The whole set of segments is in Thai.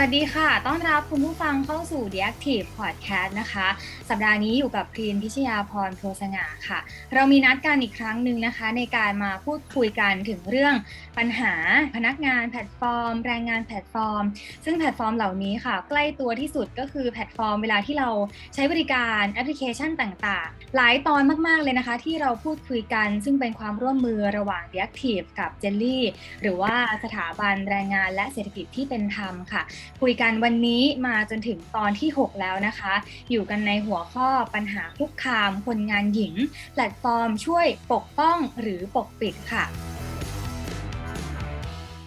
วัสดีค่ะ ต้อนรับคุณผู้ฟังเข้าสู่ The Active Podcast นะคะ สัปดาห์นี้อยู่กับพรีนพิชยาพรโพสง่าค่ะ เรามีนัดกันอีกครั้งหนึ่งนะคะ ในการมาพูดคุยกันถึงเรื่องปัญหาพนักงานแพลตฟอร์ม แรงงานแพลตฟอร์ม ซึ่งแพลตฟอร์มเหล่านี้ค่ะ ใกล้ตัวที่สุดก็คือแพลตฟอร์มเวลาที่เราใช้บริการแอปพลิเคชันต่างๆ หลายตอนมากๆเลยนะคะ ที่เราพูดคุยกัน ซึ่งเป็นความร่วมมือระหว่าง The Active กับ JELI หรือว่าสถาบันแรงงานและเศรษฐกิจที่เป็นธรรมค่ะคุยกันวันนี้มาจนถึงตอนที่ 6 แล้วนะคะ อยู่กันในหัวข้อปัญหาคุกคามคนงานหญิง แพลตฟอร์มช่วยปกป้องหรือปกปิดค่ะ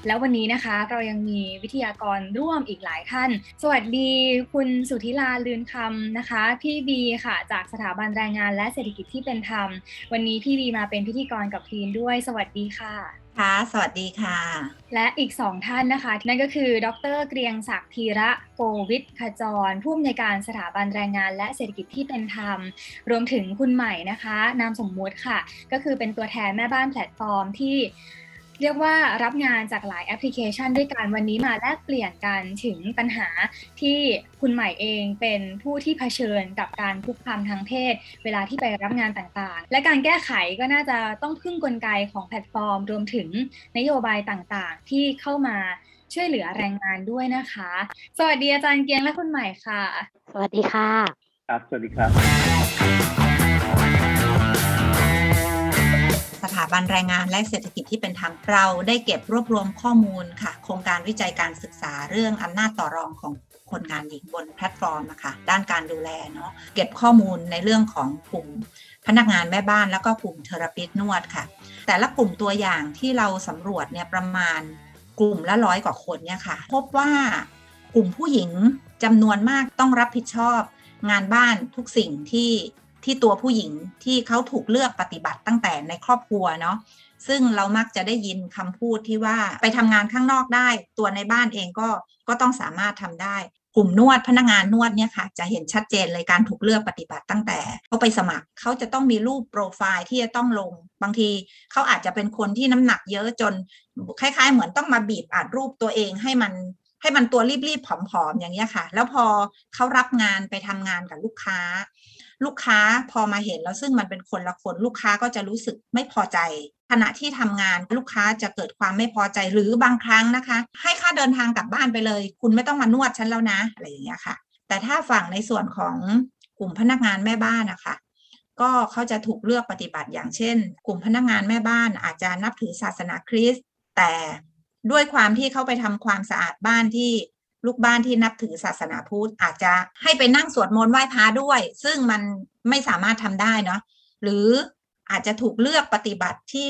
แล้ววันนี้นะคะเรายังมีวิทยากรร่วมอีกหลายท่าน สวัสดีคุณสุธิลาลืนคำนะคะ พี่บีค่ะ จากสถาบันแรงงานและเศรษฐกิจที่เป็นธรรม วันนี้พี่บีมาเป็นพิธีกรกับพีนด้วย สวัสดีค่ะ ค่ะ สวัสดีค่ะ และอีกสองท่านนะคะ นั่นก็คือดรเกรียงศักดิ์ธีระโกวิทขจร ผู้อำนวยการสถาบันแรงงาน และเศรษฐกิจที่เป็นธรรม รวมถึงคุณใหม่นะคะ นามสมมุติค่ะ ก็คือเป็นตัวแทนแม่บ้านแพลตฟอร์มที่ เรียกว่ารับงานจากหลายแอปพลิเคชันด้วยกันวันนี้มาแลกเปลี่ยนกันถึงปัญหาที่คุณใหม่เองเป็นผู้ที่เผชิญกับการคุกคามทางเพศ เวลาที่ไปรับงานต่างๆ และการแก้ไขก็น่าจะต้องพึ่งกลไกของแพลตฟอร์ม รวมถึงนโยบายต่างๆ ที่เข้ามาช่วยเหลือแรงงานด้วยนะคะ สวัสดีอาจารย์เกียงและคุณใหม่ค่ะ สวัสดีค่ะ ครับ สวัสดีครับ ถาบันแรงงานและเศรษฐกิจที่เป็นธรรมเราได้เก็บรวบรวมข้อมูลค่ะ โครงการวิจัยการศึกษาเรื่องอำนาจต่อรองของคนงานหญิงบนแพลตฟอร์มนะคะด้านการดูแลเนาะเก็บข้อมูลในเรื่องของกลุ่มพนักงานแม่บ้านแล้วก็กลุ่มเทอราปิสนวดค่ะ แต่ละกลุ่มตัวอย่างที่เราสำรวจเนี่ยประมาณกลุ่มละร้อยกว่าคนเนี่ยค่ะ พบว่ากลุ่มผู้หญิงจำนวนมากต้องรับผิดชอบงานบ้านทุกสิ่งที่ ที่ตัวผู้หญิงที่เขาถูกเลือกปฏิบัติตั้งแต่ในครอบครัวเนาะซึ่งเรามักจะได้ยินคำพูดที่ว่าไปทำงานข้างนอกได้ ตัวในบ้านเองก็ก็ต้องสามารถทำได้ กลุ่มนวดพนักงานนวดเนี่ยค่ะ จะเห็นชัดเจนเลยการถูกเลือกปฏิบัติตั้งแต่เขาไปสมัครเขาจะต้องมีรูปโปรไฟล์ที่จะต้องลง บางทีเขาอาจจะเป็นคนที่น้ำหนักเยอะจนคล้ายๆ เหมือนต้องมาบีบอัดรูปตัวเองให้มันให้มันตัวรีบๆผอมๆอย่างเงี้ยค่ะ แล้วพอเขารับงานไปทำงานกับลูกค้า ลูกค้าพอมาเห็นแล้วซึ่งมันเป็นคนละคนลูกค้าก็จะรู้สึกไม่พอใจ ขณะที่ทำงานลูกค้าจะเกิดความไม่พอใจหรือบางครั้งนะคะ ให้ค่าเดินทางกลับบ้านไปเลย คุณไม่ต้องมานวดฉันแล้วนะอะไรอย่างเงี้ยค่ะ แต่ถ้าฝั่งในส่วนของกลุ่มพนักงานแม่บ้านนะคะก็เขาจะถูกเลือกปฏิบัติอย่างเช่น กลุ่มพนักงานแม่บ้านอาจจะนับถือศาสนาคริสต์แต่ด้วยความที่เขาไปทำความสะอาดบ้านที่ ลูกบ้านที่นับถือศาสนาพุทธอาจจะให้ไปนั่งสวดมนต์ไหว้พระด้วย ซึ่งมันไม่สามารถทำได้เนาะหรืออาจจะถูกเลือกปฏิบัติที่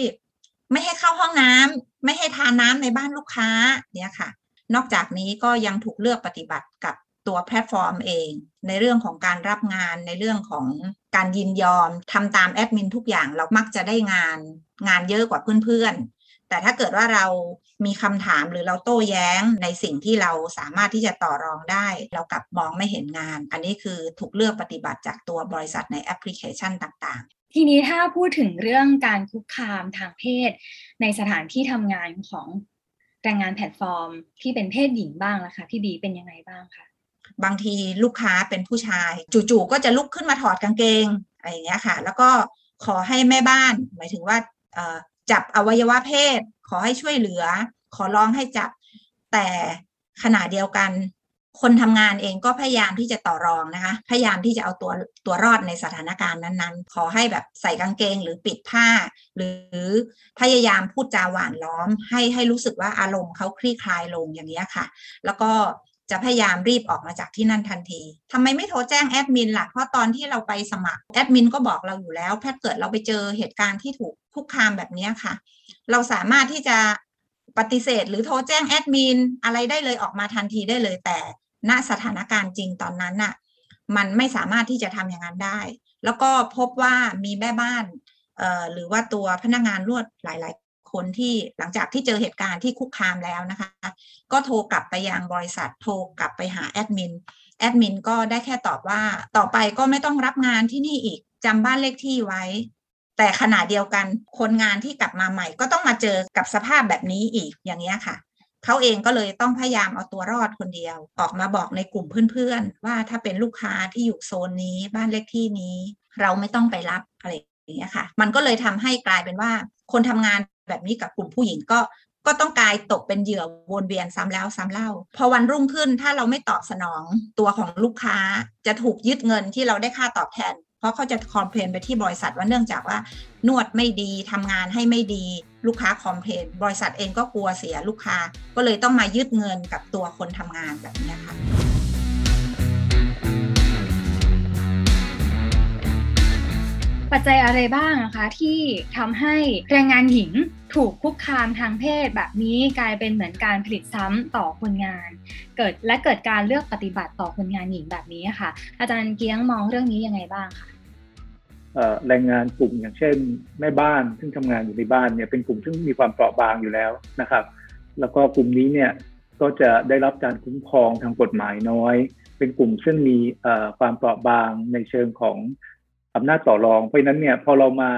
ไม่ให้เข้าห้องน้ำไม่ให้ทานน้ำในบ้านลูกค้าเนี่ยค่ะ นอกจากนี้ก็ยังถูกเลือกปฏิบัติกับตัวแพลตฟอร์มเอง ในเรื่องของการรับงานในเรื่องของการยินยอมทำตามแอดมินทุกอย่างเรามักจะได้งานงานเยอะกว่าเพื่อน แต่ถ้าเกิดว่าเรามีคำถามหรือเราโต้แย้งในสิ่งที่เราสามารถที่จะต่อรองได้ เรากลับมองไม่เห็นงาน อันนี้คือถูกเลือกปฏิบัติจากตัวบริษัทในแอปพลิเคชันต่างๆ ทีนี้ถ้าพูดถึงเรื่องการคุกคามทางเพศ ในสถานที่ทำงานของแรงงานแพลตฟอร์ม ที่เป็นเพศหญิงบ้างล่ะคะพี่บีเป็นยังไงบ้างคะบางทีลูกค้าเป็นผู้ชาย จู่ๆก็จะลุกขึ้นมาถอดกางเกงอะไรอย่างเงี้ยค่ะ แล้วก็ขอให้แม่บ้านหมายถึงว่า จับอวัยวะเพศ ขอให้ช่วยเหลือ ขอร้องให้จับ แต่ขณะเดียวกัน คนทำงานเองก็พยายามที่จะต่อรองนะคะ พยายามที่จะเอาตัวตัวรอดในสถานการณ์นั้นๆ ขอให้แบบใส่กางเกงหรือปิดผ้า หรือพยายามพูดจาหวานล้อม ให้ให้รู้สึกว่าอารมณ์เขาคลี่คลายลงอย่างนี้ค่ะ แล้วก็ จะพยายามรีบออกมาจากที่นั่นทันทีทำไมไม่โทรแจ้งแอดมินล่ะ เพราะตอนที่เราไปสมัครแอดมินก็บอกเราอยู่แล้วถ้าเกิดเราไปเจอเหตุการณ์ที่ถูกคุกคามแบบนี้ค่ะ เราสามารถที่จะปฏิเสธ หรือโทรแจ้งแอดมินอะไรได้เลยออกมาทันทีได้เลย แต่ณสถานการณ์จริงตอนนั้นน่ะ มันไม่สามารถที่จะทำอย่างนั้นได้ แล้วก็พบว่ามีแม่บ้านหรือว่าตัวพนักงานรวดหลายๆ คนที่หลังจากที่เจอเหตุการณ์ที่คุกคามแล้วนะคะ ก็โทรกลับไปยังบริษัทโทรกลับไปหาแอดมินแอดมินก็ได้แค่ตอบว่าต่อไปก็ไม่ต้องรับงานที่นี่อีกจำบ้านเลขที่ไว้ แต่ขณะเดียวกันคนงานที่กลับมาใหม่ ก็ต้องมาเจอกับสภาพแบบนี้อีกอย่างเงี้ยค่ะเขาเองก็เลยต้องพยายามเอาตัวรอดคนเดียว ออกมาบอกในกลุ่มเพื่อนๆ ว่าถ้าเป็นลูกค้าที่อยู่โซนนี้บ้านเลขที่นี้ เราไม่ต้องไปรับอะไรอย่างเงี้ยค่ะ มันก็เลยทำให้กลายเป็นว่า คนทำงาน แบบนี้กับกลุ่มผู้หญิงก็ก็ต้องกลายตกเป็นเหยื่อวนเวียนซ้ำแล้วซ้ำเล่า พอวันรุ่งขึ้นถ้าเราไม่ตอบสนองตัวของลูกค้าจะถูกยึดเงินที่เราได้ค่าตอบแทน เพราะเขาจะคอมเพลนไปที่บริษัทว่าเนื่องจากว่านวดไม่ดีทำงานให้ไม่ดีลูกค้าคอมเพลนบริษัทเองก็กลัวเสียลูกค้า ก็เลยต้องมายึดเงินกับตัวคนทำงานแบบนี้ค่ะ ปัจจัยอะไรบ้างนะคะที่ทำให้แรงงานหญิงถูกคุกคามทางเพศแบบนี้กลายเป็นเหมือนการผลิตซ้ำต่อคนงาน เกิดและเกิดการเลือกปฏิบัติต่อคนงานหญิงแบบนี้ค่ะ อาจารย์เกียงมองเรื่องนี้ยังไงบ้างคะแรงงานกลุ่มอย่างเช่น แม่บ้านซึ่งทำงานอยู่ในบ้านเนี่ยเป็นกลุ่มซึ่งมีความเปราะบางอยู่แล้วนะครับ แล้วก็กลุ่มนี้เนี่ยก็จะได้รับการคุ้มครองทางกฎหมายน้อย เป็นกลุ่มซึ่งมีความเปราะบางในเชิงของ อำนาจต่อรอง เพราะนั้นเนี่ยพอเรามา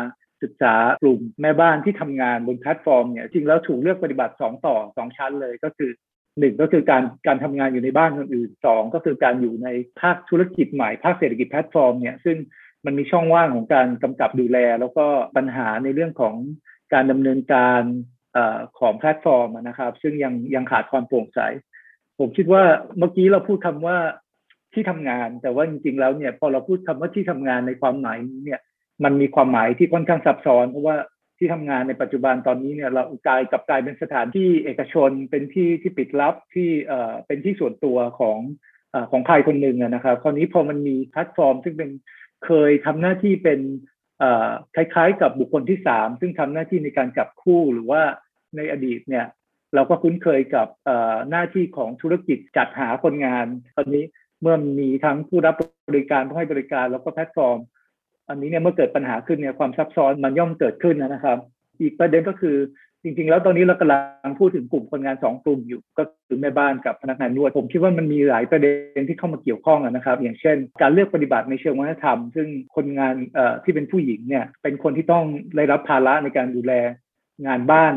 ศึกษากลุ่มแม่บ้านที่ทำงานบนแพลตฟอร์มเนี่ยจริงแล้วถูกเลือกปฏิบัติ 2 ต่อ 2 ชั้นเลยก็คือหนึ่งก็คือการการทำงานอยู่ในบ้านคนอื่นสองก็คือการอยู่ในภาคธุรกิจใหม่ภาคเศรษฐกิจแพลตฟอร์มเนี่ยซึ่งมันมีช่องว่างของการกำกับดูแล แล้วก็ปัญหาในเรื่องของการดำเนินการของแพลตฟอร์มนะครับ ซึ่งยังยังขาดความโปร่งใส ผมคิดว่าเมื่อกี้เราพูดคำว่า ที่ทำงาน แต่ว่าจริงๆแล้วเนี่ยพอเราพูดคำว่าที่ทำงานในความหมายนี้เนี่ย มันมีความหมายที่ค่อนข้างซับซ้อนเพราะว่าที่ทำงานในปัจจุบันตอนนี้เนี่ยเรากลายกับกลายเป็นสถานที่เอกชนเป็นที่ที่ปิดลับที่เอ่อเป็นที่ส่วนตัวของอของใครคนหนึ่งนะครับ คราวนี้พอมันมีแพลตฟอร์ม ซึ่งเป็นเคยทำหน้าที่เป็นคล้ายๆ กับบุคคลที่สามซึ่งทำหน้าที่ในการจับคู่หรือว่าในอดีตเนี่ย เราก็คุ้นเคยกับหน้าที่ของธุรกิจจัดหาคนงานตอนนี้ เมื่อมีทั้งผู้รับบริการผู้ให้บริการแล้วก็แพลตฟอร์ม อันนี้เนี่ยเมื่อเกิดปัญหาขึ้นเนี่ยความซับซ้อนมันย่อมเกิดขึ้นนะครับ อีกประเด็นก็คือจริง ๆ แล้วตอนนี้เรากำลังพูดถึงกลุ่มคนงานสองกลุ่มอยู่ ก็คือแม่บ้านกับพนักงานนวดผมคิดว่ามันมีหลายประเด็นที่เข้ามาเกี่ยวข้องนะครับ อย่างเช่น การเลือกปฏิบัติในเชิงวัฒนธรรม ซึ่งคนงานที่เป็นผู้หญิงเนี่ยเป็นคนที่ต้องได้รับภาระในการดูแลงานบ้าน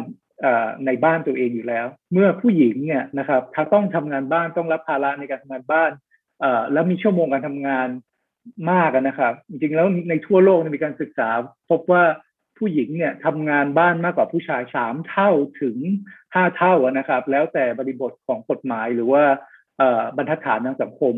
ในบ้านตัวเองอยู่แล้ว เมื่อผู้หญิงเนี่ยนะครับถ้าต้องทำงานบ้านต้องรับภาระในการทำงานบ้าน แล้วมีชั่วโมงการทำงานมากนะครับ จริงๆแล้วในทั่วโลกมีการศึกษา พบว่าผู้หญิงเนี่ยทำงานบ้านมากกว่าผู้ชายสามเท่าถึงห้าเท่านะครับ แล้วแต่บริบทของกฎหมายหรือว่าบรรทัดฐานทางสังคม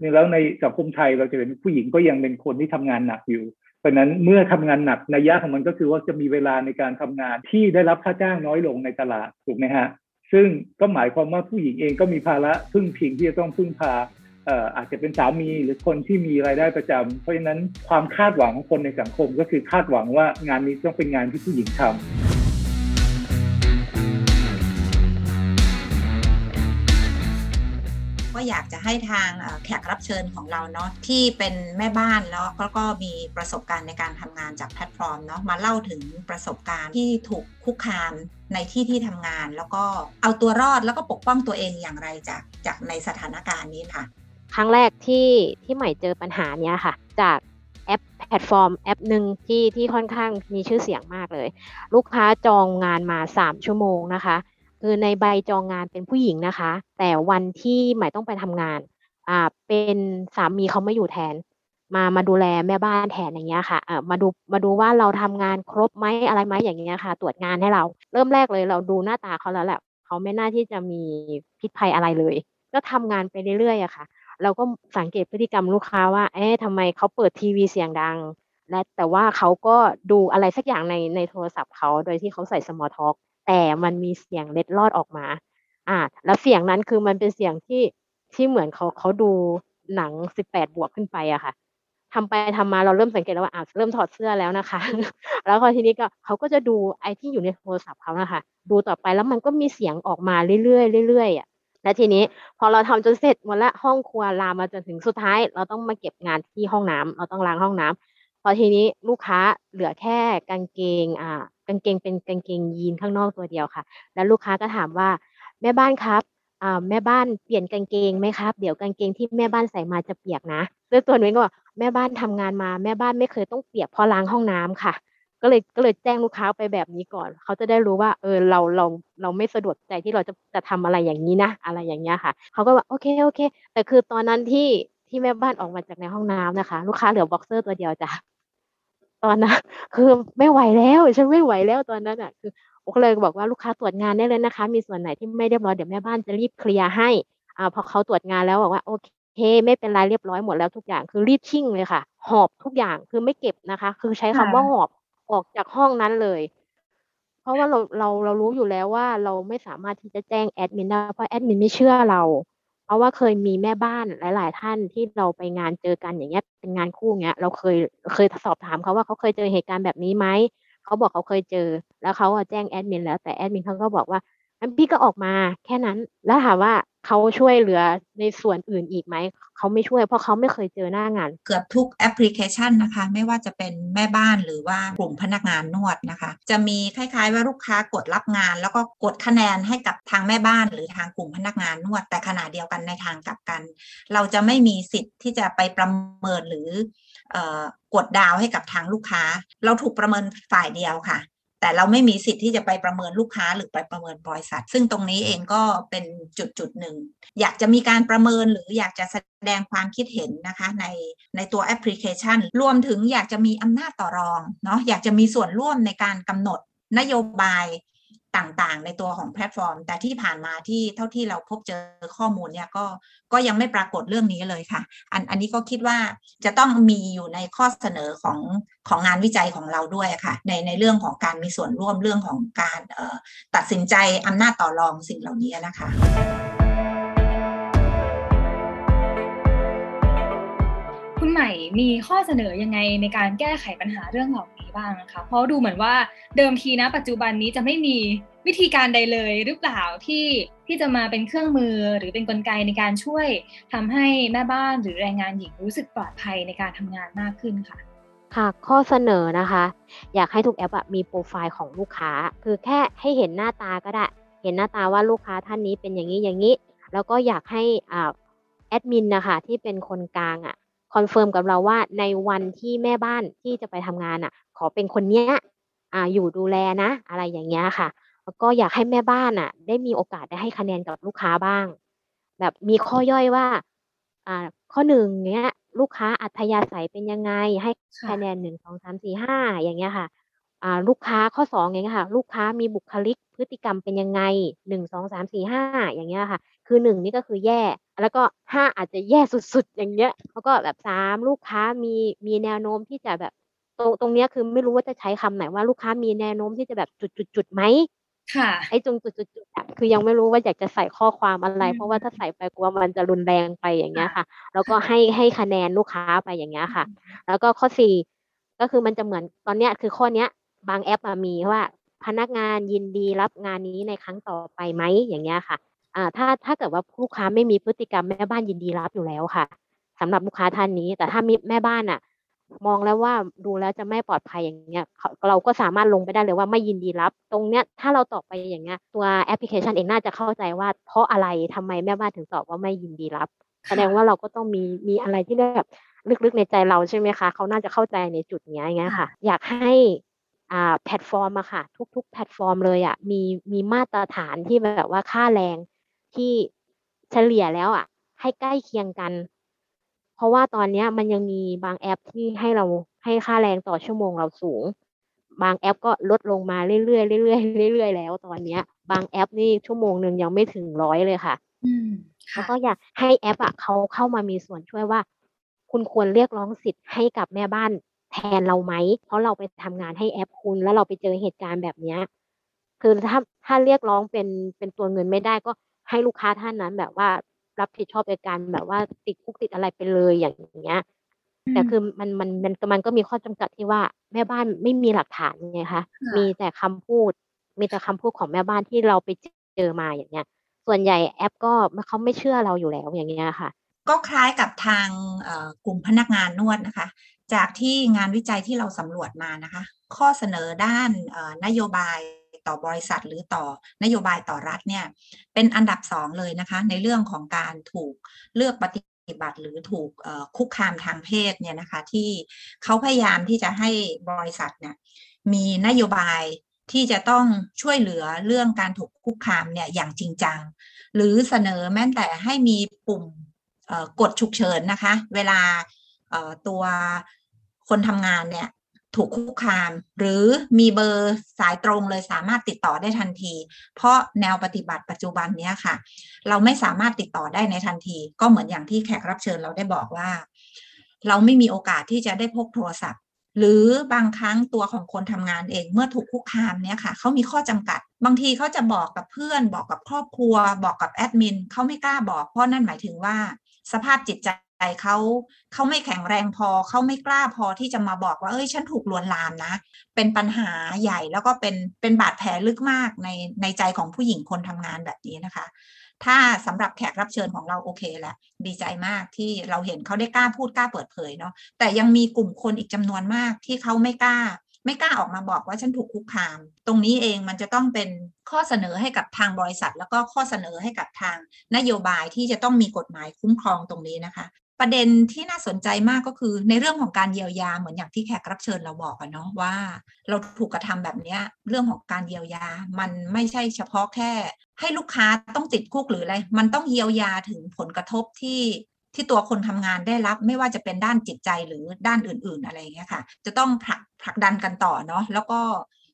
นี่แล้วในสังคมไทยเราจะเป็นผู้หญิงก็ยังเป็นคนที่ทำงานหนักอยู่ เพราะนั้นเมื่อทำงานหนักในยะของมันก็คือว่าจะมีเวลาในการทำงานที่ได้รับค่าจ้างน้อยลงในตลาดถูกไหมฮะ ซึ่งก็หมายความว่าผู้หญิงเองก็มีภาระพึ่งพิงที่จะต้องพึ่งพา อาจจะเป็นสามีหรือคนที่มีรายได้ประจำเพราะฉะนั้นความคาดหวังของคนในสังคมก็คือคาดหวังว่างานนี้ต้องเป็นงานที่ผู้หญิงทำก็อยากจะให้ทางแขกรับเชิญของเราเนาะที่เป็นแม่บ้านแล้วก็มีประสบการณ์ในการทำงานจากแพลตฟอร์มเนาะมาเล่าถึงประสบการณ์ที่ถูกคุกคามในที่ที่ทำงาน แล้วก็เอาตัวรอดแล้วก็ปกป้องตัวเองอย่างไรจากจากในสถานการณ์นี้ค่ะ ครั้งแรกที่ที่ใหม่เจอปัญหาเนี้ยค่ะ จากแอปแพลตฟอร์มแอปหนึ่งที่ที่ค่อนข้างมีชื่อเสียงมากเลย ลูกค้าจองงานมา 3 ชั่วโมงนะคะ คือในใบจองงานเป็นผู้หญิงนะคะ แต่วันที่ใหม่ต้องไปทำงานอ่าเป็นสามีเขาไม่อยู่แทน มามาดูแลแม่บ้านแทนอย่างเงี้ยค่ะเอ่อมาดูมาดูว่าเราทำงานครบไหมอะไรไหมอย่างเงี้ยค่ะ ตรวจงานให้เรา เริ่มแรกเลยเราดูหน้าตาเขาแล้วแหละเขาไม่น่าที่จะมีพิษภัยอะไรเลย ก็ทำงานไปเรื่อยๆอะค่ะ เราก็สังเกตพฤติกรรมลูกค้าว่า เอ๊ะทำไมเขาเปิดทีวีเสียงดัง และแต่ว่าเขาก็ดูอะไรสักอย่างในในโทรศัพท์เขาโดยที่เขาใส่สมอท็อกแต่มันมีเสียงเล็ดลอดออกมา อ่า แล้วเสียงนั้นคือมันเป็นเสียงที่ที่เหมือนเขาเขาดูหนังสิบแปดบวกขึ้นไปอะค่ะทำไปทำมาเราเริ่มสังเกตแล้วว่าอ่าเริ่มถอดเสื้อแล้วนะคะ แล้วพอทีนี้ก็เขาก็จะดูไอ้ที่อยู่ในโทรศัพท์เขานะคะ ดูต่อไปแล้วมันก็มีเสียงออกมาเรื่อยๆเรื่อยๆอะ และทีนี้พอเราทำจนเสร็จหมดละห้องครัวลามมาจนถึงสุดท้าย เราต้องมาเก็บงานที่ห้องน้ำเราต้องล้างห้องน้ำพอทีนี้ลูกค้าเหลือแค่กางเกงอ่ากางเกงเป็นกางเกงยีนข้างนอกตัวเดียวค่ะ แล้วลูกค้าก็ถามว่าแม่บ้านครับอ่าแม่บ้านเปลี่ยนกางเกงไหมครับ เดี๋ยวกางเกงที่แม่บ้านใส่มาจะเปียกนะซึ่งตัวนี้ก็แม่บ้านทำงานมา แม่บ้านไม่เคยต้องเปียกเพราะล้างห้องน้ำค่ะ ก็เลยก็เลยแจ้งลูกค้าไปแบบนี้ก่อน เขาจะได้รู้ว่า เออเราเราเราไม่สะดวกใจที่เราจะจะทำอะไรอย่างนี้นะ อะไรอย่างเงี้ยค่ะ เขาก็ว่าโอเคโอเค แต่คือตอนนั้นที่ที่แม่บ้านออกมาจากในห้องน้ำนะคะ ลูกค้าเหลือบ็อกเซอร์ตัวเดียวจ้ะตอนนั้นคือไม่ไหวแล้วฉันไม่ไหวแล้วตอนนั้นอะ คือโอเคก็เลยบอกว่าลูกค้าตรวจงานได้เลยนะคะ มีส่วนไหนที่ไม่เรียบร้อยเดี๋ยวแม่บ้านจะรีบเคลียร์ให้อ่าพอเขาตรวจงานแล้วบอกว่าโอเคไม่เป็นไรเรียบร้อยหมดแล้วทุกอย่างคือรีบชิ่งเลยค่ะ หอบทุกอย่างคือไม่เก็บนะคะ คือใช้คำว่าหอบ ออกจากห้องนั้นเลย เพราะว่าเราเราเรารู้อยู่แล้วว่าเราไม่สามารถที่จะแจ้งแอดมินได้เพราะแอดมินไม่เชื่อเรา เพราะว่าเคยมีแม่บ้านหลาย ๆ ท่านที่เราไปงานเจอกันอย่างเงี้ยเป็นงานคู่เงี้ย เราเคยเคยสอบถามเขาว่าเขาเคยเจอเหตุการณ์แบบนี้ไหมเขาบอกเขาเคยเจอ แล้วเขาอะแจ้งแอดมินแล้วแต่แอดมินเขาก็บอกว่างั้นพี่ก็ออกมาแค่นั้น แล้วถามว่า เขาช่วยเหลือในส่วนอื่นอีกไหม เขาไม่ช่วยเพราะเขาไม่เคยเจอหน้างาน เกือบทุกแอปพลิเคชันนะคะ ไม่ว่าจะเป็นแม่บ้านหรือว่ากลุ่มพนักงานนวดนะคะ จะมีคล้ายๆว่าลูกค้ากดรับงาน แล้วก็กดคะแนนให้กับทางแม่บ้าน หรือทางกลุ่มพนักงานนวด แต่ขณะเดียวกันในทางกลับกัน เราจะไม่มีสิทธิ์ที่จะไปประเมินหรือเออกดดาวให้กับทางลูกค้า เราถูกประเมินฝ่ายเดียวค่ะ แต่เราไม่มีสิทธิ์ที่จะไปประเมินลูกค้าหรือไปประเมินบริษัท ซึ่งตรงนี้เองก็เป็นจุดจุดหนึ่ง อยากจะมีการประเมินหรืออยากจะแสดงความคิดเห็นนะคะในในตัวแอปพลิเคชัน รวมถึงอยากจะมีอำนาจต่อรองเนาะอยากจะมีส่วนร่วมในการกำหนดนโยบาย ต่างๆ ในตัวของแพลตฟอร์ม แต่ที่ผ่านมาที่เท่าที่เราพบเจอข้อมูลเนี่ยก็ก็ยังไม่ปรากฏเรื่องนี้เลยค่ะ อันอันนี้ก็คิดว่าจะต้องมีอยู่ในข้อเสนอของของงานวิจัยของเราด้วยค่ะ ในในเรื่องของการมีส่วนร่วมเรื่องของการตัดสินใจอำนาจต่อรองสิ่งเหล่านี้นะคะ ใหม่มีข้อเสนอยังไงในการแก้ไขปัญหาเรื่องเหล่านี้บ้างนะคะ เพราะดูเหมือนว่าเดิมทีนะปัจจุบันนี้จะไม่มีวิธีการใดเลยหรือเปล่าที่ที่จะมาเป็นเครื่องมือหรือเป็นกลไกในการช่วยทำให้แม่บ้านหรือแรงงานหญิงรู้สึกปลอดภัยในการทำงานมากขึ้นค่ะค่ะข้อเสนอนะคะ อยากให้ทุกแอปมีโปรไฟล์ของลูกค้า คือแค่ให้เห็นหน้าตาก็ได้ เห็นหน้าตาว่าลูกค้าท่านนี้เป็นอย่างนี้อย่างนี้ แล้วก็อยากให้อ่าแอดมินนะคะที่เป็นคนกลางอะ คอนเฟิร์มกับเราว่าในวันที่แม่บ้านที่จะไปทำงานอะ ขอเป็นคนเนี้ยอ่าอยู่ดูแลนะ อะไรอย่างเงี้ยค่ะ แล้วก็อยากให้แม่บ้านอะ ได้มีโอกาสได้ให้คะแนนกับลูกค้าบ้าง แบบมีข้อย่อยว่าอ่าข้อหนึ่งเนี้ย ลูกค้าอัธยาศัยเป็นยังไง ให้คะแนนหนึ่งสองสามสี่ห้าอย่างเงี้ยค่ะอ่าลูกค้าข้อสองอย่างเงี้ยค่ะ ลูกค้ามีบุคลิกพฤติกรรมเป็นยังไงหนึ่งสองสามสี่ห้าอย่างเงี้ยค่ะ คือหนึ่งนี่ก็คือแย่ แล้วก็ห้าอาจจะแย่สุดๆ อย่างเงี้ยแล้วก็แบบสามลูกค้ามีมีแนวโน้มที่จะแบบตรงตรงเนี้ยคือไม่รู้ว่าจะใช้คำไหนว่าลูกค้ามีแนวโน้มที่จะแบบจุดๆๆไหมค่ะไอ้ตรงจุดๆๆอะคือยังไม่รู้ว่าอยากจะใส่ข้อความอะไร เพราะว่าถ้าใส่ไปกลัวมันจะรุนแรงไปอย่างเงี้ยค่ะ แล้วก็ให้ให้คะแนนลูกค้าไปอย่างเงี้ยค่ะ แล้วก็ข้อสี่ก็คือมันจะเหมือนตอนเนี้ยคือข้อเนี้ย บางแอปอะมีว่าพนักงานยินดีรับงานนี้ในครั้งต่อไปไหมอย่างเงี้ยค่ะ อ่าถ้าถ้าเกิดว่าลูกค้าไม่มีพฤติกรรมแม่บ้านยินดีรับอยู่แล้วค่ะสำหรับลูกค้าท่านนี้ แต่ถ้ามีแม่บ้านอะมองแล้วว่าดูแล้วจะไม่ปลอดภัยอย่างเงี้ยเขาเราก็สามารถลงไปได้เลยว่าไม่ยินดีรับ ตรงเนี้ยถ้าเราตอบไปอย่างเงี้ยตัวแอปพลิเคชันเองน่าจะเข้าใจว่า เพราะอะไรทำไมแม่บ้านถึงตอบว่าไม่ยินดีรับ แสดงว่าเราก็ต้องมีมีอะไรที่แบบลึกๆในใจเราใช่ไหมคะเขาน่าจะเข้าใจในจุดเนี้ยอย่างเงี้ยค่ะ อยากให้อ่าแพลตฟอร์มอะค่ะ ทุกๆ แพลตฟอร์มเลยอะมีมีมาตรฐานที่แบบว่าค่าแรง ที่เฉลี่ยแล้วอะให้ใกล้เคียงกัน เพราะว่าตอนเนี้ยมันยังมีบางแอปที่ให้เราให้ค่าแรงต่อชั่วโมงเราสูง บางแอปก็ลดลงมาเรื่อยๆเรื่อยๆเรื่อยๆแล้ว ตอนเนี้ย บางแอปนี่ชั่วโมงหนึ่งยังไม่ถึงร้อยเลยค่ะอืมแล้ค่ะวก็อยากให้แอปอะเขาเข้ามามีส่วนช่วยว่า คุณควรเรียกร้องสิทธิ์ให้กับแม่บ้านแทนเราไหม เพราะเราไปทำงานให้แอปคุณแล้วเราไปเจอเหตุการณ์แบบเนี้ยคือถ้าถ้าเรียกร้องเป็นเป็นตัวเงินไม่ได้ก็ ให้ลูกค้าท่านนั้นแบบว่ารับผิดชอบในการแบบว่าติดคุกติดอะไรไปเลยอย่างเงี้ยแต่คือมันมันมันมันก็มีข้อจำกัดที่ว่าแม่บ้านไม่มีหลักฐานไงคะมีแต่คำพูด มีแต่คำพูดของแม่บ้านที่เราไปเจอมาอย่างเงี้ย ส่วนใหญ่แอปก็เขาไม่เชื่อเราอยู่แล้วอย่างเงี้ยค่ะ ก็คล้ายกับทางเอ่อกลุ่มพนักงานนวดนะคะ จากที่งานวิจัยที่เราสำรวจมานะคะ ข้อเสนอด้านเอ่อนโยบาย ต่อบริษัทหรือต่อนโยบายต่อรัฐเนี่ยเป็นอันดับสองเลยนะคะในเรื่องของการถูกเลือกปฏิบัติหรือถูกคุกคามทางเพศเนี่ยนะคะที่เขาพยายามที่จะให้บริษัทเนี่ยมีนโยบายที่จะต้องช่วยเหลือเรื่องการถูกคุกคามเนี่ยอย่างจริงจัง หรือเสนอแม้แต่ให้มีปุ่มกดฉุกเฉินนะคะ เวลาตัวคนทำงานเนี่ย ถูกคุกคาม หรือมีเบอร์สายตรงเลยสามารถติดต่อได้ทันที เพราะแนวปฏิบัติปัจจุบันนี้ค่ะ เราไม่สามารถติดต่อได้ในทันที ก็เหมือนอย่างที่แขกรับเชิญเราได้บอกว่า เราไม่มีโอกาสที่จะได้พกโทรศัพท์ หรือบางครั้งตัวของคนทำงานเองเมื่อถูกคุกคามเนี่ยค่ะเขามีข้อจำกัด บางทีเขาจะบอกกับเพื่อน บอกกับครอบครัว บอกกับแอดมินเขาไม่กล้าบอกเพราะนั่นหมายถึงว่าสภาพจิตใจ เขาเขาไม่แข็งแรงพอเขาไม่กล้าพอที่จะมาบอกว่าเอ้ยฉันถูกลวนลามนะ เป็นปัญหาใหญ่แล้วก็เป็นเป็นบาดแผลลึกมากในในใจของผู้หญิงคนทำงานแบบนี้นะคะ ถ้าสำหรับแขกรับเชิญของเราโอเคแหละดีใจมากที่เราเห็นเขาได้กล้าพูดกล้าเปิดเผยเนาะแต่ยังมีกลุ่มคนอีกจำนวนมากที่เขาไม่กล้าไม่กล้าออกมาบอกว่าฉันถูกคุกคาม ตรงนี้เองมันจะต้องเป็นข้อเสนอให้กับทางบริษัท แล้วก็ข้อเสนอให้กับทางนโยบายที่จะต้องมีกฎหมายคุ้มครองตรงนี้นะคะ ประเด็นที่น่าสนใจมากก็คือ ในเรื่องของการเยียวยาเหมือนอย่างที่แขกรับเชิญเราบอกกันเนาะว่า เราถูกกระทำแบบนี้เรื่องของการเยียวยา มันไม่ใช่เฉพาะแค่ ให้ลูกค้าต้องติดคุกหรืออะไร มันต้องเยียวยาถึงผลกระทบที่ที่ตัวคนทำงานได้รับ ไม่ว่าจะเป็นด้านจิตใจหรือด้านอื่น ๆอะไรเงี้ยค่ะ จะต้องผลักผลักดันกันต่อเนาะแล้วก็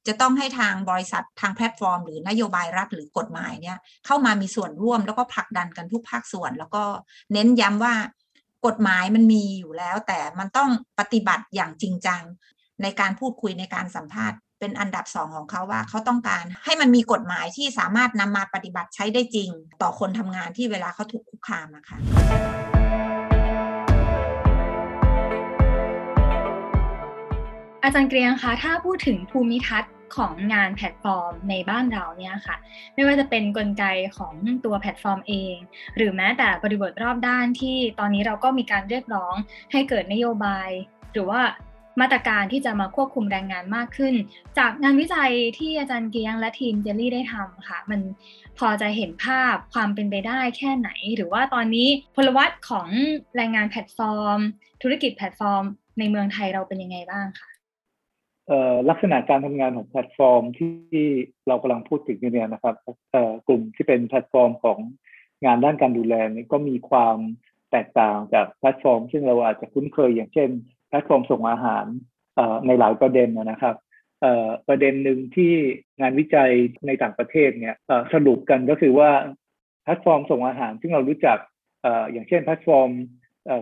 จะต้องให้ทางบริษัททางแพลตฟอร์ม หรือนโยบายรัฐหรือกฎหมายเนี่ยเข้ามามีส่วนร่วมแล้วก็ผลักดันกันทุกภาคส่วน แล้วก็เน้นย้ำว่า กฎหมายมันมีอยู่แล้ว แต่มันต้องปฏิบัติอย่างจริงจัง ในการพูดคุยในการสัมภาษณ์เป็นอันดับสองของเขาว่าเขาต้องการให้มันมีกฎหมายที่สามารถนำมาปฏิบัติใช้ได้จริง ต่อคนทำงานที่เวลาเขาถูกคุกคามนะคะอาจารย์เกรียงคะถ้าพูดถึงภูมิทัศน์ ของงานแพลตฟอร์มในบ้านเราเนี่ยค่ะ ไม่ว่าจะเป็นกลไกของตัวแพลตฟอร์มเอง หรือแม้แต่บริบทรอบด้านที่ตอนนี้เราก็มีการเรียกร้องให้เกิดนโยบาย หรือว่ามาตรการที่จะมาควบคุมแรงงานมากขึ้น จากงานวิจัยที่อาจารย์เกียงและทีมเจลลี่ได้ทำค่ะ มันพอจะเห็นภาพความเป็นไปได้แค่ไหน หรือว่าตอนนี้พลวัตของแรงงานแพลตฟอร์ม ธุรกิจแพลตฟอร์ม ในเมืองไทยเราเป็นยังไงบ้างคะ ลักษณะการทำงานของแพลตฟอร์มที่เรากำลังพูดถึงเนี่ยนะครับกลุ่มที่เป็นแพลตฟอร์มของงานด้านการดูแลนี่ก็มีความแตกต่างจากแพลตฟอร์ม ซึ่งเราอาจจะคุ้นเคยอย่างเช่น แพลตฟอร์มส่งอาหารในหลายประเด็นนะครับประเด็นหนึ่งที่งานวิจัยในต่างประเทศเนี่ยสรุปกันก็คือว่าแพลตฟอร์มส่งอาหาร ซึ่งเรารู้จักอย่างเช่นแพลตฟอร์ม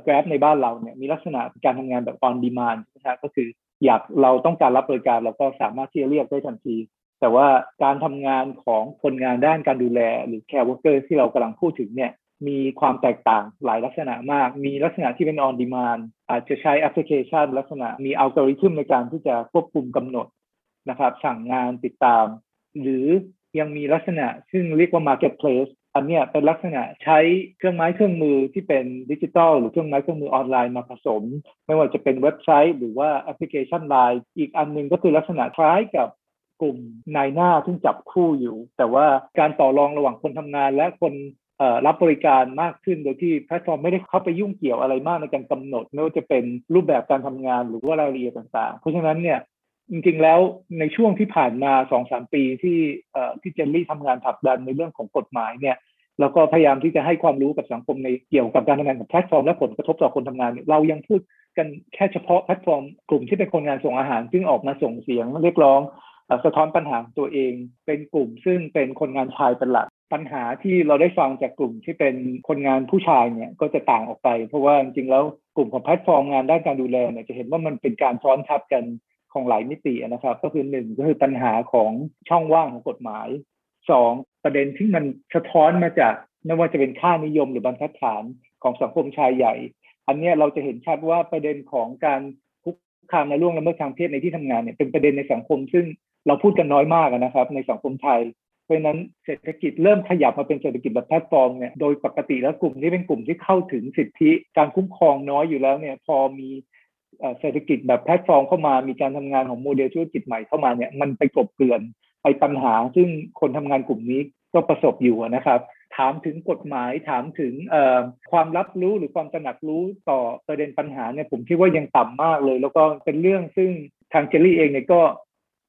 Grab ในบ้านเราเนี่ยมีลักษณะการทำงานแบบ on demand นะครับก็คือ อยากเราต้องการรับบริการเราก็สามารถที่จะเรียกได้ทันที แต่ว่าการทำงานของคนงานด้านการดูแล หรือ care worker ที่เรากำลังพูดถึงเนี่ยมีความแตกต่างหลายลักษณะมาก มีลักษณะที่เป็น on demand อาจจะใช้แอปพลิเคชัน ลักษณะมีอัลกอริทึมในการที่จะควบคุมกำหนดนะครับ สั่งงานติดตาม หรือยังมีลักษณะซึ่งเรียกว่า marketplace อันนี้เป็นลักษณะใช้เครื่องไม้เครื่องมือที่เป็นดิจิทัลหรือเครื่องไม้เครื่องมือออนไลน์มาผสม ไม่ว่าจะเป็นเว็บไซต์ หรือว่าแอปพลิเคชันไลน์อีกอันหนึ่งก็คือลักษณะคล้ายกับกลุ่มนายหน้าที่จับคู่อยู่ แต่ว่าการต่อรองระหว่างคนทำงาน และคนรับบริการมากขึ้นโดยที่แพลตฟอร์มไม่ได้เข้าไปยุ่งเกี่ยวอะไรมากในการกำหนดไม่ว่าจะเป็นรูปแบบการทำงานหรือว่ารายละเอียดต่างๆ เพราะฉะนั้นเนี่ยจริงๆแล้วในช่วงที่ผ่านมาสองสามปีที่ที่เจนนี่ทำงานผลักดันในเรื่องของกฎหมายเนี่ย แล้วก็พยายามที่จะให้ความรู้กับสังคมในเกี่ยวกับการทำงานของแพลตฟอร์มและผลกระทบต่อคนทำงาน เรายังพูดกันแค่เฉพาะแพลตฟอร์มกลุ่มที่เป็นคนงานส่งอาหารซึ่งออกมาส่งเสียงเรียกร้องสะท้อนปัญหาตัวเอง เป็นกลุ่มซึ่งเป็นคนงานชายเป็นหลักปัญหาที่เราได้ฟังจากกลุ่มที่เป็นคนงานผู้ชายเนี่ยก็จะต่างออกไป เพราะว่าจริงๆแล้วกลุ่มของแพลตฟอร์มงานด้านการดูแลเนี่ยจะเห็นว่ามันเป็นการซ้อนทับกันของหลายมิตินะครับ ก็คือหนึ่งก็คือปัญหาของช่องว่างของกฎหมายสอง ประเด็นที่มันสะท้อนมาจากไม่ว่าจะเป็นค่านิยมหรือบรรทัดฐานของสังคมชายใหญ่ อันนี้เราจะเห็นชัดว่าประเด็นของการคุกคามในล่วงละเมิดทางเพศในที่ทำงานเนี่ยเป็นประเด็นในสังคม ซึ่งเราพูดกันน้อยมากนะครับ ในสังคมไทย เพราะนั้นเศรษฐกิจเริ่มขยับมาเป็นเศรษฐกิจแบบแพลตฟอร์มเนี่ยโดยปกติแล้วกลุ่มที่เป็นกลุ่มที่เข้าถึงสิทธิการคุ้มครองน้อยอยู่แล้วเนี่ยพอมีเศรษฐกิจแบบแพลตฟอร์มเข้ามามีการทำงานของโมเดลธุรกิจใหม่เข้ามาเนี่ยมันไปกลบเกลื่อน ไปปัญหาซึ่งคนทำงานกลุ่มนี้ก็ประสบอยู่นะครับ ถามถึงกฎหมายถามถึงความรับรู้หรือความตระหนักรู้ต่อประเด็นปัญหาเนี่ยผมคิดว่ายังต่ำมากเลย แล้วก็เป็นเรื่องซึ่งทางเจลลี่เองเนี่ยก็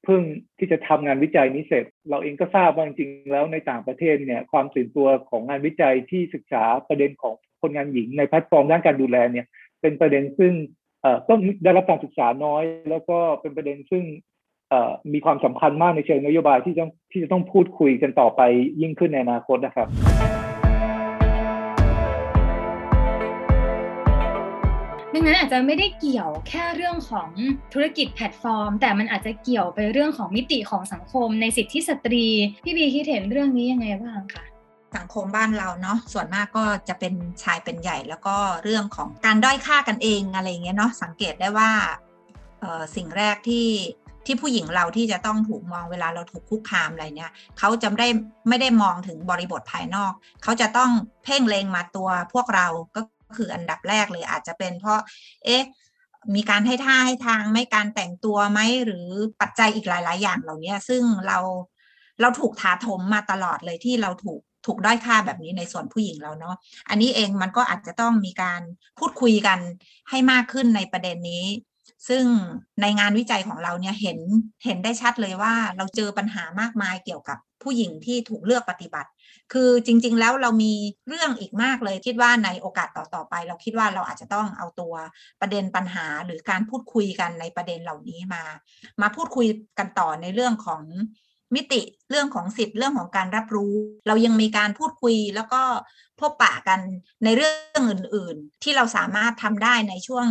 เพิ่งที่จะทำงานวิจัยนี้เสร็จ เราเองก็ทราบว่าจริงๆแล้วในต่างประเทศเนี่ยความตื่นตัวของงานวิจัยที่ศึกษาประเด็นของคนงานหญิงในแพลตฟอร์มด้านการดูแลเนี่ย เป็นประเด็นซึ่งต้องได้รับการศึกษาน้อย แล้วก็เป็นประเด็นซึ่ง มีความสำคัญมากในเชิงนโยบายที่ต้องที่จะต้องพูดคุยกันต่อไปยิ่งขึ้นในอนาคตนะครับ ดังนั้นอาจจะไม่ได้เกี่ยวแค่เรื่องของธุรกิจแพลตฟอร์ม แต่มันอาจจะเกี่ยวไปเรื่องของมิติของสังคมในสิทธิสตรี พี่บีคิดเห็นเรื่องนี้ยังไงบ้างคะสังคมบ้านเราเนาะส่วนมากก็จะเป็นชายเป็นใหญ่แล้วก็เรื่องของการด้อยค่ากันเองอะไรเงี้ยเนาะสังเกตได้ว่าสิ่งแรกที่ ที่ผู้หญิงเราที่จะต้องถูกมองเวลาเราถูกคุกคามอะไรเนี่ยเขาจะได้ไม่ได้มองถึงบริบทภายนอก เขาจะต้องเพ่งเลงมาตัวพวกเราก็คืออันดับแรกเลยอาจจะเป็นเพราะ เอ๊ะมีการให้ท่าให้ทางไม่การแต่งตัวไหมหรือปัจจัยอีกหลาย ๆ อย่างเหล่านี้ซึ่งเราเราถูกถาถมมาตลอดเลยที่เราถูกถูกด้อยค่าแบบนี้ในส่วนผู้หญิงเราเนาะ อันนี้เองมันก็อาจจะต้องมีการพูดคุยกันให้มากขึ้นในประเด็นนี้ ซึ่งในงานวิจัยของเราเนี่ยเห็นเห็นได้ชัดเลยว่าเราเจอปัญหามากมายเกี่ยวกับผู้หญิงที่ถูกเลือกปฏิบัติ คือจริง ๆ แล้วเรามีเรื่องอีกมากเลยคิดว่าในโอกาสต่อๆไป เราคิดว่าเราอาจจะต้องเอาตัวประเด็นปัญหาหรือการพูดคุยกันในประเด็นเหล่านี้มา มาพูดคุยกันต่อในเรื่องของมิติเรื่องของสิทธิ์เรื่องของการรับรู้ เรายังมีการพูดคุยแล้วก็ พบปะกันในเรื่องอื่น ๆ ที่เราสามารถทำได้ในช่วง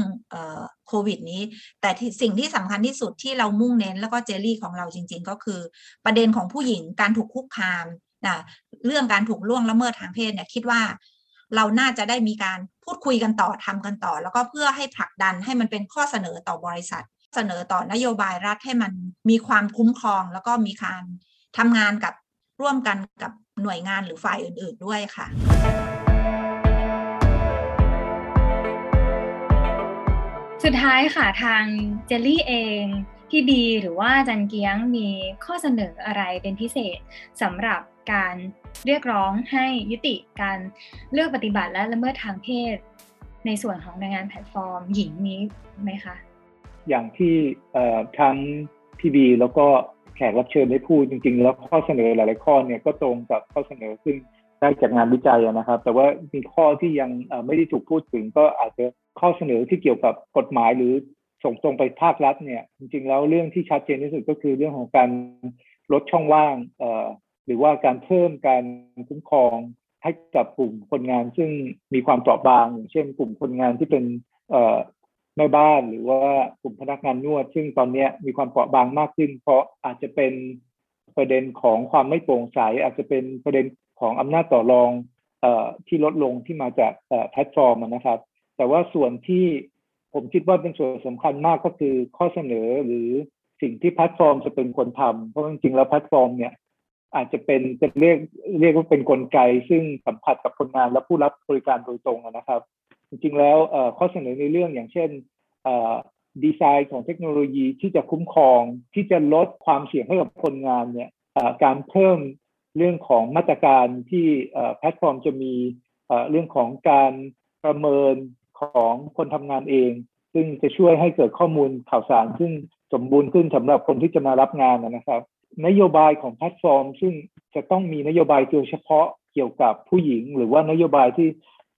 โควิดนี้ แต่สิ่งที่สำคัญที่สุดที่เรามุ่งเน้นแล้วก็เจลลี่ของเราจริง ๆ ก็คือ ประเด็นของผู้หญิงการถูกคุกคามนะเรื่องการถูกล่วงละเมิดทางเพศเนี่ยคิดว่าเราน่าจะได้มีการพูดคุยกันต่อทำกันต่อ แล้วก็เพื่อให้ผลักดันให้มันเป็นข้อเสนอต่อบริษัท เสนอต่อนโยบายรัฐให้มันมีความคุ้มครอง แล้วก็มีการทำงานกับร่วมกันกับ หน่วยงานหรือฝ่ายอื่น ๆด้วยค่ะสุดท้ายค่ะทางเจลลี่เองพี่บีหรือว่าจันเกียงมีข้อเสนออะไรเป็นพิเศษสำหรับการเรียกร้องให้ยุติการเลือกปฏิบัติและละเมิดทางเพศ ในส่วนของแรงงานแพลตฟอร์มหญิงนี้ไหมคะ อย่างที่ทั้งพี่บีแล้วก็ แขกรับเชิญได้พูดจริง ๆ แล้วข้อเสนอหลายๆข้อเนี่ยก็ตรงกับข้อเสนอซึ่งได้จากงานวิจัยนะครับ แต่ว่ามีข้อที่ยังไม่ได้ถูกพูดถึง ก็อาจจะข้อเสนอที่เกี่ยวกับกฎหมายหรือส่งตรงไปภาครัฐเนี่ยจริง ๆ แล้วเรื่องที่ชัดเจนที่สุดก็คือเรื่องของการลดช่องว่างหรือว่าการเพิ่มการคุ้มครองให้กับกลุ่มคนงานซึ่งมีความเปราะบางอย่างเช่น กลุ่มคนงานที่เป็น แม่บ้านหรือว่ากลุ่มพนักงานนวด ซึ่งตอนนี้มีความเปราะบางมากขึ้น เพราะอาจจะเป็นประเด็นของความไม่โปร่งใสอาจจะเป็นประเด็นของอำนาจต่อรองอที่ลดลงที่มาจากแพลตฟอร์มนะครับ แต่ว่าส่วนที่ผมคิดว่าเป็นส่วนสำคัญมากก็คือข้อเสนอหรือสิ่งที่แพลตฟอร์มจะเป็นคนทำเพราะจริงๆแล้วแพลตฟอร์มเนี่ยอาจจะเป็นจะเรียกเรียกว่าเป็นกลไก ซึ่งสัมผัสกับคนงานและผู้รับบริการโดยตรงนะครับ จริงๆแล้วข้อเสนอในเรื่องอย่างเช่นดีไซน์ของเทคโนโลยีที่จะคุ้มครองที่จะลดความเสี่ยงให้กับคนงานเนี่ยการเพิ่มเรื่องของมาตรการที่แพลตฟอร์มจะมีเรื่องของการประเมินของคนทำงานเอง ซึ่งจะช่วยให้เกิดข้อมูลข่าวสาร ซึ่งสมบูรณ์ขึ้นสำหรับคนที่จะมารับงานนะครับ นโยบายของแพลตฟอร์ม ซึ่งจะต้องมีนโยบายโดยเฉพาะเกี่ยวกับผู้หญิง หรือว่านโยบายที่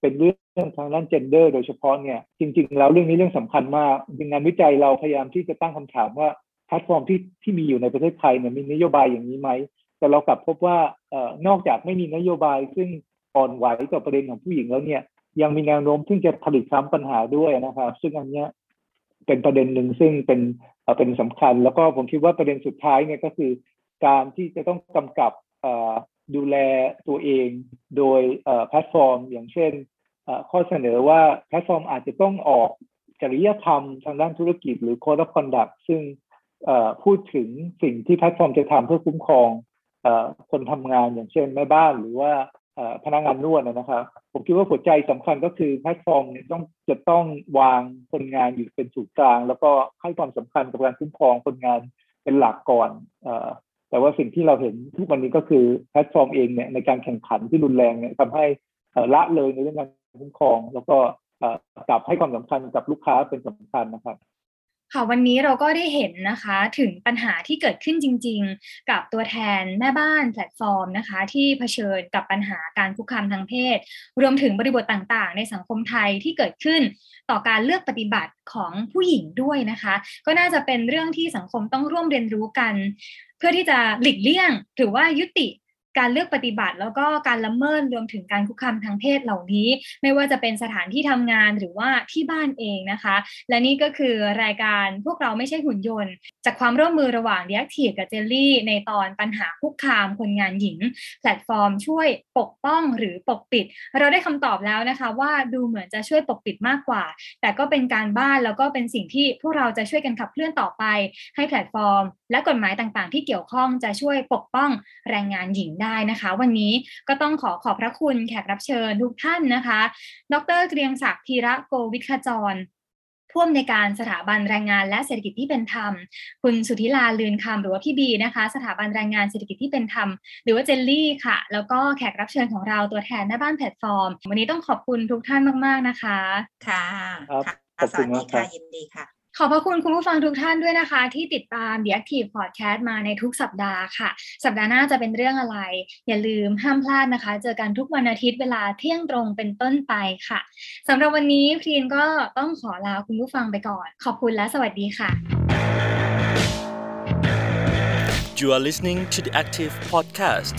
เป็นเรื่องทางด้าน gender โดยเฉพาะเนี่ยจริง ๆ แล้วเรื่องนี้เรื่องสำคัญมากจริงงานวิจัยเราพยายามที่จะตั้งคำถามว่าแพลตฟอร์มที่ที่มีอยู่ในประเทศไทยเนี่ยมีนโยบายอย่างนี้ไหมแต่เรากลับพบว่าเอ่อนอกจากไม่มีนโยบายซึ่งอ่อนไหวต่อประเด็นของผู้หญิงแล้วเนี่ยยังมีแนวโน้มที่จะผลิตซ้ำปัญหาด้วยนะครับซึ่งอันเนี้ยเป็นประเด็นหนึ่งซึ่งเป็นเป็นสำคัญ แล้วก็ผมคิดว่าประเด็นสุดท้ายเนี่ยก็คือ การที่จะต้องกำกับดูแลตัวเองโดยแพลตฟอร์ม อย่างเช่น ข้อเสนอว่าแพลตฟอร์มอาจจะต้องออกจริยธรรมทางด้านธุรกิจหรือ Code of Conduct ซึ่งพูดถึงสิ่งที่แพลตฟอร์มจะทำเพื่อคุ้มครองคนทำงานอย่างเช่นแม่บ้านหรือว่าพนักงานนวดนะครับผมคิดว่าหัวใจสำคัญก็คือแพลตฟอร์มเนี่ยต้องจะต้องวางคนงานอยู่เป็นศูนย์กลาง แล้วก็ให้ความสำคัญกับการคุ้มครองคนงานเป็นหลักก่อนแต่ว่าสิ่งที่เราเห็นทุกวันนี้ก็คือแพลตฟอร์มเองเนี่ยในการแข่งขันที่รุนแรงเนี่ยทำให้ละเลยในเรื่องการ คุ้มครอง แล้วก็กลับให้ความสำคัญกับลูกค้าเป็นสำคัญนะครับค่ะวันนี้เราก็ได้เห็นนะคะถึงปัญหาที่เกิดขึ้นจริง ๆ กับตัวแทนแม่บ้านแพลตฟอร์มนะคะ ที่เผชิญกับปัญหาการคุกคามทางเพศ รวมถึงบริบทต่างๆ ในสังคมไทยที่เกิดขึ้น ต่อการเลือกปฏิบัติของผู้หญิงด้วยนะคะ ก็น่าจะเป็นเรื่องที่สังคมต้องร่วมเรียนรู้กัน เพื่อที่จะหลีกเลี่ยง หรือว่ายุติ การเลือกปฏิบัติ แล้วก็การละเมิดรวมถึงการคุกคามทางเพศเหล่านี้ ไม่ว่าจะเป็นสถานที่ทำงานหรือว่าที่บ้านเองนะคะ และนี่ก็คือรายการพวกเราไม่ใช่หุ่นยนต์ จากความร่วมมือระหว่าง The Active กับ JELI ในตอนปัญหาคุกคามคนงานหญิง แพลตฟอร์มช่วยปกป้องหรือปกปิด เราได้คำตอบแล้วนะคะ ว่าดูเหมือนจะช่วยปกปิดมากกว่า แต่ก็เป็นการบ้านแล้วก็เป็นสิ่งที่พวกเราจะช่วยกันขับเคลื่อนต่อไป ให้แพลตฟอร์ม และกฎหมายต่างๆ ที่เกี่ยวข้องจะช่วยปกป้องแรงงานหญิงได้นะคะ วันนี้ก็ต้องขอขอบพระคุณแขกรับเชิญทุกท่านนะคะ ดร.เกรียงศักดิ์ธีระโกวิทขจรผู้อำนวยการสถาบันแรงงานและเศรษฐกิจที่เป็นธรรม คุณสุธิลาลืนคำหรือว่าพี่บีนะคะ สถาบันแรงงานเศรษฐกิจที่เป็นธรรม หรือว่า JELI ค่ะ แล้วก็แขกรับเชิญของเราตัวแทนแม่บ้านแพลตฟอร์ม วันนี้ต้องขอบคุณทุกท่านมาก ๆ นะคะ ค่ะ ครับค่ะขอบคุวัณสมาดีครับยินดีค่ะ ขอบพระคุณคุณผู้ฟังทุกท่านด้วยนะคะ ที่ติดตาม The Active Podcast มาในทุกสัปดาห์ค่ะ สัปดาห์หน้าจะเป็นเรื่องอะไร อย่าลืมห้ามพลาดนะคะ เจอกันทุกวันอาทิตย์เวลาเที่ยงตรงเป็นต้นไปค่ะสำหรับวันนี้ครีนก็ต้องขอลาคุณผู้ฟังไปก่อน ขอบคุณและสวัสดีค่ะ You are listening to the Active Podcast.